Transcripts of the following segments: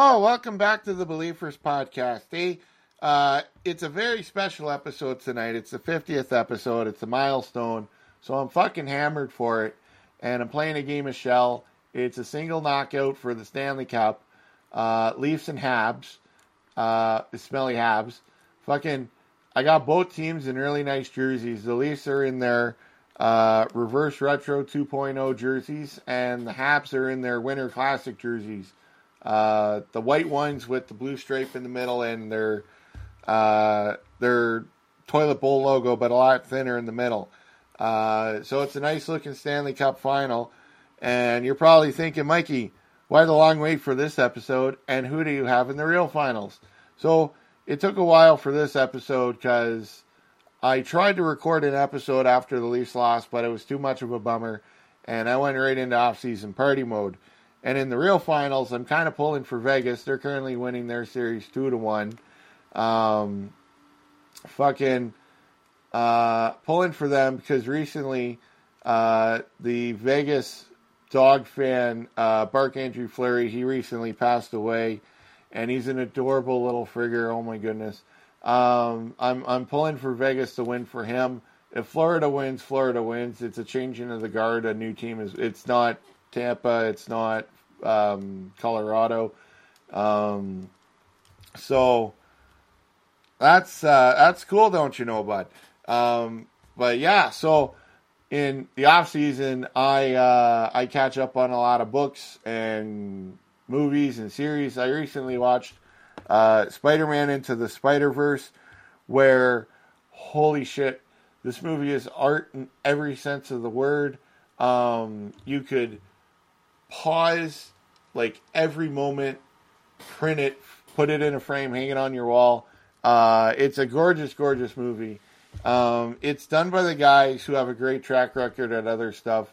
Oh, welcome back to the Be-Leaf-ers podcast. Hey, uh, it's a very special episode tonight. It's the 50th episode. It's a milestone. So I'm fucking hammered for it. And I'm playing a game of Shell. It's a single knockout for the Stanley Cup. Uh, Leafs and Habs. Uh, smelly Habs. Fucking, I got both teams in really nice jerseys. The Leafs are in their uh, reverse retro 2.0 jerseys, and the Habs are in their winter classic jerseys. Uh, the white ones with the blue stripe in the middle and their uh, their toilet bowl logo, but a lot thinner in the middle. Uh, so it's a nice looking Stanley Cup final. And you're probably thinking, Mikey, why the long wait for this episode? And who do you have in the real finals? So it took a while for this episode because I tried to record an episode after the Leafs lost, but it was too much of a bummer. And I went right into off season party mode. And in the real finals, I'm kind of pulling for Vegas. They're currently winning their series two to one. Um, fucking uh, pulling for them because recently uh, the Vegas dog fan uh, Bark-André Fleury he recently passed away, and he's an adorable little figure. Oh my goodness. Um, I'm I'm pulling for Vegas to win for him. If Florida wins, Florida wins. It's a changing of the guard. A new team is. It's not Tampa. It's not um, Colorado. Um, so that's uh, that's cool, don't you know, bud? Um, but yeah, so in the off season, I uh, I catch up on a lot of books and movies and series. I recently watched uh, Spider Man Into the Spider Verse, where holy shit, this movie is art in every sense of the word. Um, you could pause like every moment, print it, put it in a frame, hang it on your wall. Uh, it's a gorgeous, gorgeous movie. Um, it's done by the guys who have a great track record at other stuff.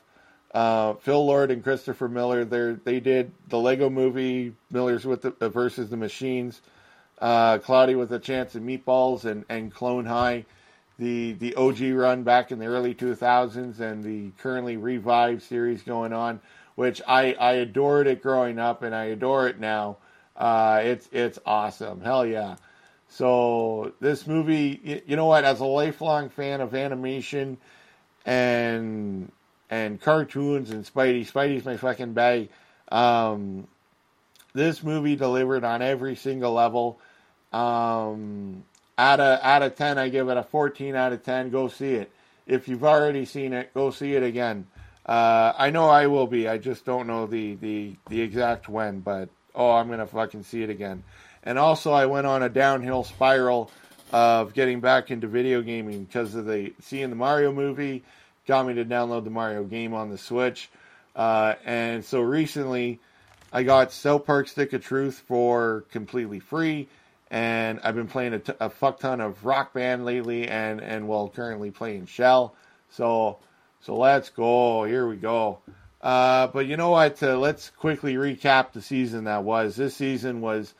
Uh, Phil Lord and Christopher Miller. They they did the Lego Movie, Miller's with the uh, versus the Machines, uh, Cloudy with a Chance of Meatballs, and and Clone High, the the OG run back in the early 2000s, and the currently revived series going on which I, I adored it growing up and I adore it now. Uh, it's it's awesome. Hell yeah. So this movie, you know what? As a lifelong fan of animation and and cartoons and Spidey, Spidey's my fucking bag. Um, this movie delivered on every single level. Um, out of out of ten, I give it a fourteen out of ten. Go see it. If you've already seen it, go see it again. Uh, I know I will be. I just don't know the, the, the exact when, but oh, I'm going to fucking see it again. And also, I went on a downhill spiral of getting back into video gaming because of the seeing the Mario movie got me to download the Mario game on the Switch. Uh, and so recently, I got South Park Stick of Truth for completely free, and I've been playing a, t- a fuck ton of Rock Band lately, and and well, currently playing Shell. So so let's go. Here we go. Uh, but you know what? Uh, let's quickly recap the season that was. This season was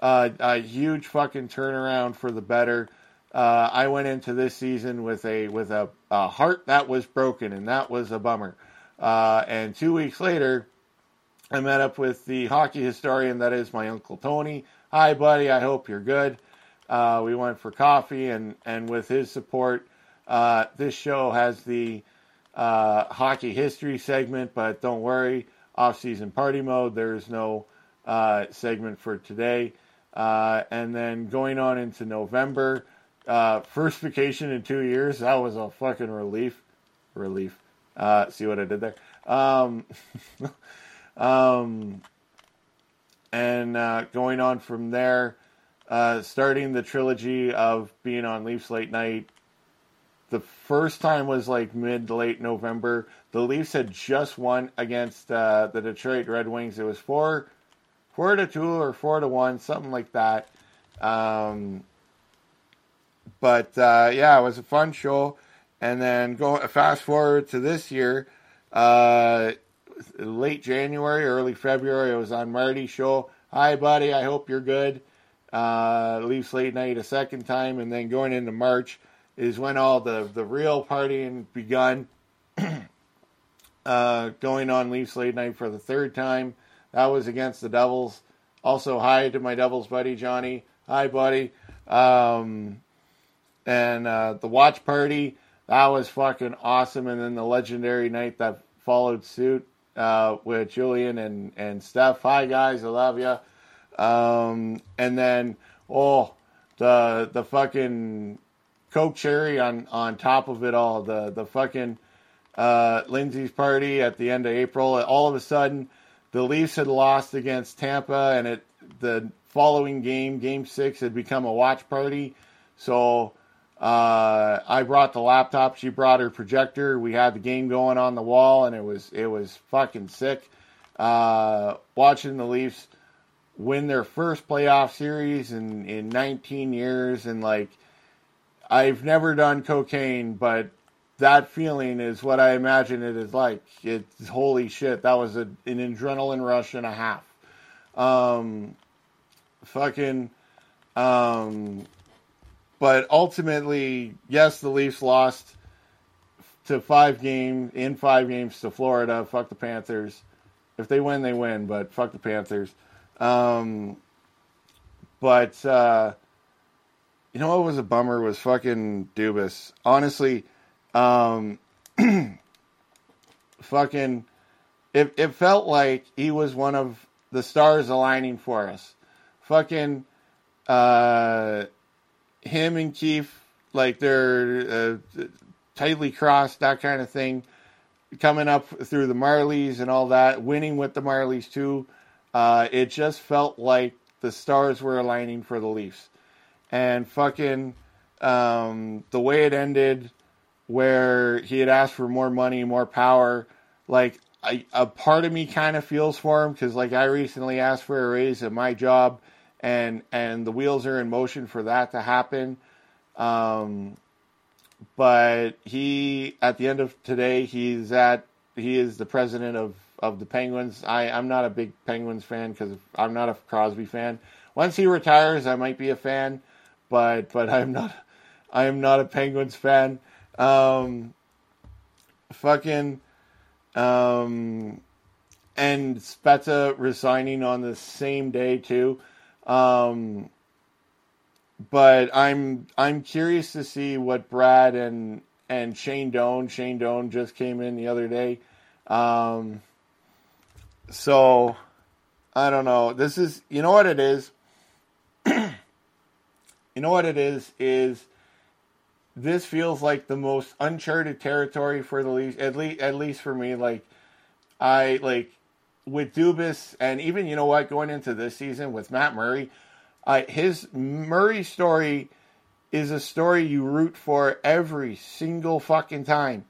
uh, a huge fucking turnaround for the better. Uh, I went into this season with a with a, a, heart that was broken, and that was a bummer. Uh, and two weeks later, I met up with the hockey historian that is my uncle Tony. Hi, buddy. I hope you're good. Uh, we went for coffee, and and with his support, this show has the uh, hockey history segment, but don't worry, off-season party mode. There's no uh, segment for today. Uh, and then going on into November, uh, first vacation in two years. That was a fucking relief. Relief. Uh, see what I did there? Um, um, and uh, going on from there, starting the trilogy of being on Leafs Late Night the first time was like mid late November. The Leafs had just won against uh, the Detroit Red Wings. It was four, four to two or four to one, something like that. Um, but uh, yeah, it was a fun show. And then go fast forward to this year, uh, late January, early February. It was on Marty's show. Hi, buddy. I hope you're good. Uh, Leafs late night a second time, and then going into March is when all the, the real partying begun. uh, going on Leafs late night for the third time. That was against the Devils. Also, hi to my Devils buddy Johnny. Hi, buddy. Um, and uh, the watch party that was fucking awesome. And then the legendary night that followed suit uh, with Julian and and Steph. Hi guys, I love you. Um, and then oh the the fucking Coke cherry on on top of it all. The the fucking uh, Lindsay's party at the end of April. All of a sudden, the Leafs had lost against Tampa, and it the following game, Game Six, had become a watch party. So uh, I brought the laptop. She brought her projector. We had the game going on the wall, and it was it was fucking sick. Uh, watching the Leafs win their first playoff series in in 19 years, and like I've never done cocaine, but that feeling is what I imagine it is like. It's holy shit. That was a, an adrenaline rush and a half. Um, fucking, um, but ultimately, yes, the Leafs lost to five games in five games to Florida. Fuck the Panthers. If they win, they win. But fuck the Panthers. Um, but uh, you know what was a bummer was fucking Dubas. Honestly, um, fucking, it, it felt like he was one of the stars aligning for us. Fucking, uh, him and Keefe, like they're uh, tightly crossed, that kind of thing. Coming up through the Marlies and all that, winning with the Marlies too. Uh, it just felt like the stars were aligning for the Leafs and fucking um, the way it ended, where he had asked for more money, more power. Like I, a part of me kind of feels for him because like I recently asked for a raise at my job, and and the wheels are in motion for that to happen. Um, but he at the end of today he's at he is the president of of the Penguins. I I'm not a big Penguins fan because I'm not a Crosby fan. Once he retires, I might be a fan but but I'm not I am not a Penguins fan. Um, fucking um, and Spezza resigning on the same day too. Um, but I'm I'm curious to see what Brad and and Shane Doan. Shane Doan just came in the other day. Um, so I don't know. This is you know what it is. You know what it is? Is this feels like the most uncharted territory for the Leafs, at least at least for me. Like I like with Dubas, and even you know what, going into this season with Matt Murray, uh, his Murray story is a story you root for every single fucking time,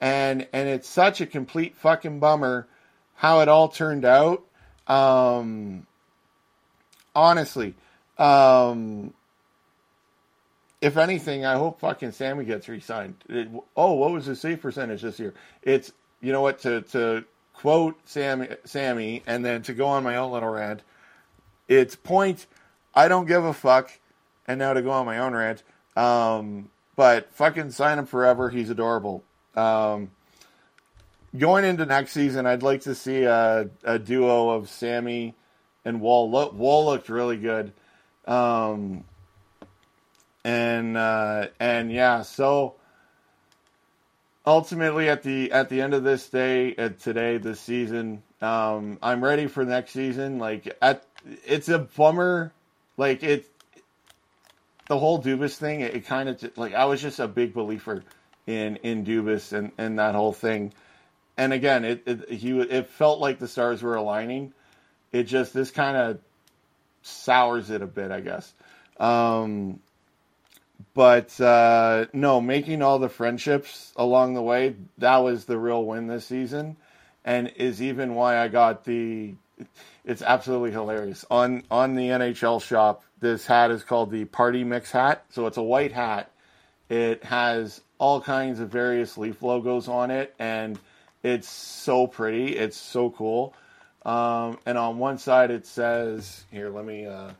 and and it's such a complete fucking bummer how it all turned out. Um, honestly, um, if anything, I hope fucking Sammy gets re-signed. It, oh, what was his save percentage this year? It's you know what to to quote Sammy Sammy and then to go on my own little rant. It's point. I don't give a fuck. And now to go on my own rant. Um, but fucking sign him forever. He's adorable. Um, going into next season, I'd like to see a, a duo of Sammy and Wall. Woll looked really good. Um, and uh, and yeah, so ultimately at the at the end of this day, at today, this season, um, I'm ready for next season. Like at it's a bummer, like it the whole Dubas thing. It, it kind of like I was just a big believer in in Dubas and and that whole thing. And again, it, it he it felt like the stars were aligning. It just this kind of sours it a bit, I guess. Um, but uh, no, making all the friendships along the way, that was the real win this season, and is even why I got the. It's absolutely hilarious on on the NHL shop. This hat is called the Party Mix hat, so it's a white hat. It has all kinds of various Leaf logos on it, and it's so pretty. It's so cool. Um, and on one side it says, "Here, let me." Uh,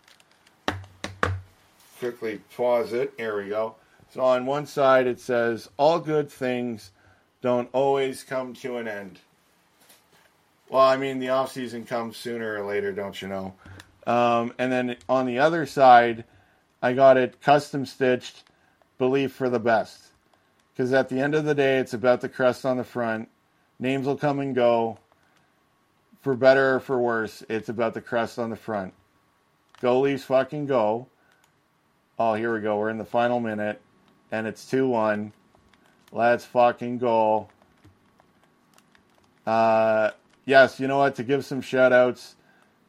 quickly pause it. Here we go. So on one side it says, All good things don't always come to an end. Well, I mean, the off season comes sooner or later, don't you know? Um, and then on the other side, I got it custom stitched, believe for the best. Because at the end of the day, it's about the crest on the front. Names will come and go. For better or for worse, it's about the crest on the front. Go Leafs fucking go. Oh, here we go. We're in the final minute. And it's 2 1. Let's fucking go. Uh, yes, you know what? To give some shout outs,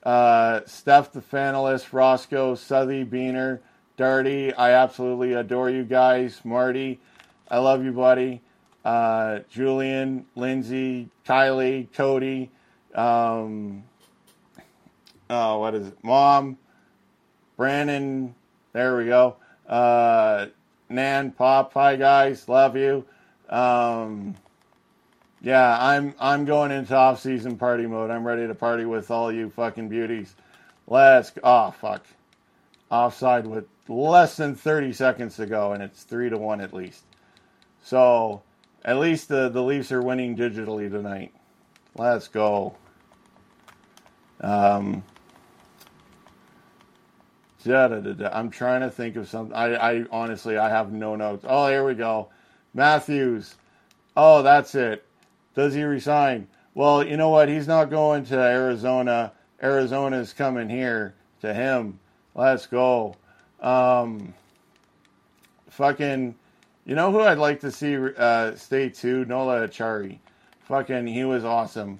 uh, Steph the Fanalist, Roscoe, Southey, Beaner, Darty. I absolutely adore you guys. Marty, I love you, buddy. Uh, Julian, Lindsay, Kylie, Cody. Um, oh, what is it? Mom, Brandon. There we go. Uh, Nan, Pop. Hi, guys. Love you. Um, yeah, I'm I'm going into off season party mode. I'm ready to party with all you fucking beauties. Let's oh fuck. Offside with less than 30 seconds to go, and it's three to one at least. So at least the, the Leafs are winning digitally tonight. Let's go. Um, da, da, da, I'm trying to think of something. I, I honestly, I have no notes. Oh, here we go. Matthews. Oh, that's it. Does he resign? Well, you know what? He's not going to Arizona. Arizona's coming here to him. Let's go. Um, fucking, you know who I'd like to see uh, stay too? Noel Acciari. Fucking, he was awesome.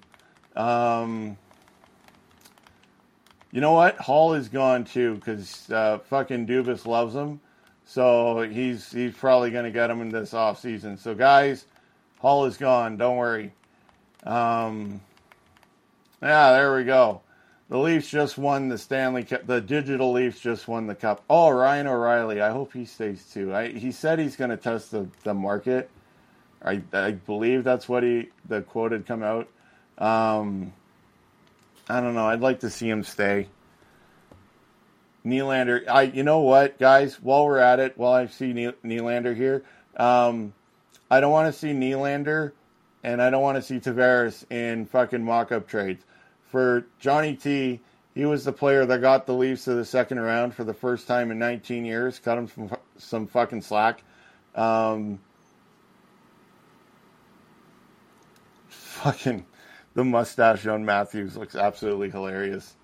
Um, you know what? Holl is gone too because uh, fucking Dubas loves him. So he's he's probably going to get him in this off season. So guys, Holl is gone. Don't worry. Um, yeah, there we go. The Leafs just won the Stanley Cup. The digital Leafs just won the cup. Oh, Ryan O'Reilly. I hope he stays too. I, he said he's going to test the, the market. I, I believe that's what he the quote had come out. Um, I don't know. I'd like to see him stay. Nylander. I. You know what, guys? While we're at it, while I see Nylander here, um, I don't want to see Nylander, and I don't want to see Tavares in fucking mock-up trades. For Johnny T, he was the player that got the Leafs to the second round for the first time in 19 years. Cut him some some fucking slack. Um, fucking the mustache on Matthews looks absolutely hilarious.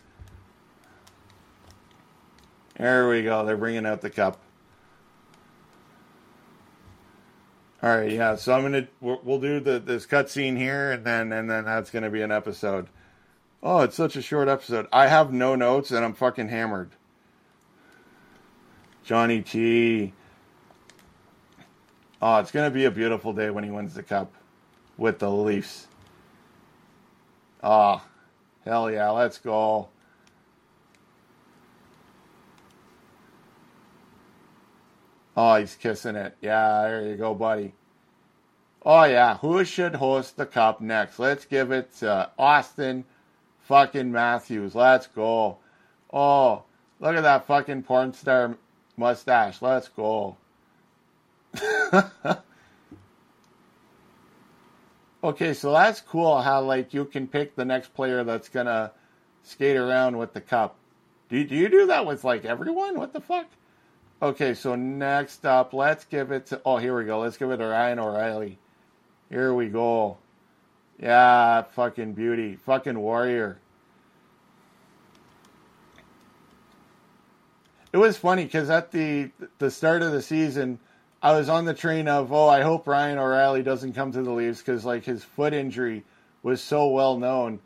There we go. They're bringing out the cup. All right, yeah. So I'm gonna we'll do the this cutscene here, and then and then that's gonna be an episode. Oh, it's such a short episode. I have no notes, and I'm fucking hammered. Johnny T. Oh, it's gonna be a beautiful day when he wins the cup with the Leafs. Oh, hell yeah, let's go. Oh, he's kissing it. Yeah, there you go, buddy. Oh, yeah. Who should host the cup next? Let's give it to Austin fucking Matthews. Let's go. Oh, look at that fucking porn star mustache. Let's go. okay, so that's cool how, like, you can pick the next player that's to skate around with the cup. Do, do you do that with, like, everyone? What the fuck? Okay, so next up, let's give it to. Oh, here we go. Let's give it to Ryan O'Reilly. Here we go. Yeah, fucking beauty. Fucking warrior. It was funny because at the the start of the season, I was on the train of, oh, I hope Ryan O'Reilly doesn't come to the Leafs because like his foot injury was so well known.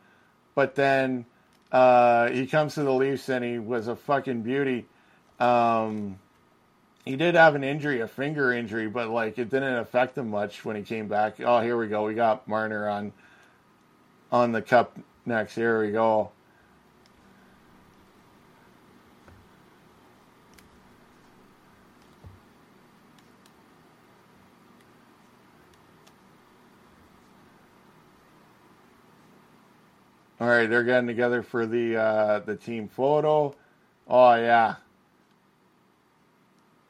But then uh, he comes to the Leafs and he was a fucking beauty. Um, he did have an injury, a finger injury, but like it didn't affect him much when he came back. Oh, here we go. We got Marner on on the cup next. Here we go. All right, they're getting together for the uh, the team photo. Oh yeah,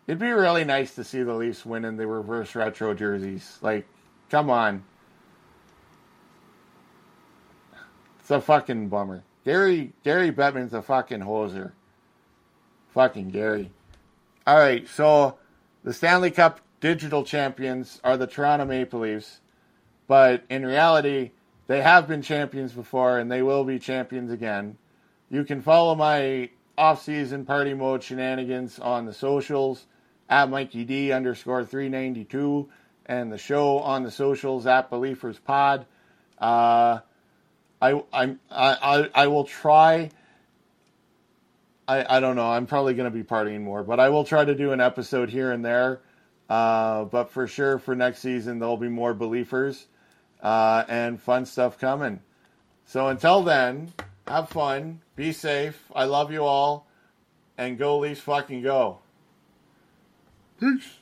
It'd be really nice to see the Leafs win in the reverse retro jerseys. Like, come on. It's a fucking bummer. Gary Gary Bettman's a fucking hoser. Fucking Gary. All right, so the Stanley Cup digital champions are the Toronto Maple Leafs, but in reality, they have been champions before and they will be champions again. You can follow my off-season party mode shenanigans on the socials at Mikey D underscore 392 and the show on the socials at Be-Leaf-ers Pod. Uh, I, I, I, I will try. I, I don't know. I'm probably going to be partying more, but I will try to do an episode here and there. Uh, but for sure, for next season, there'll be more Be-Leaf-ers uh, and fun stuff coming. So until then, have fun, be safe. I love you all, and go Leafs fucking go. Peace.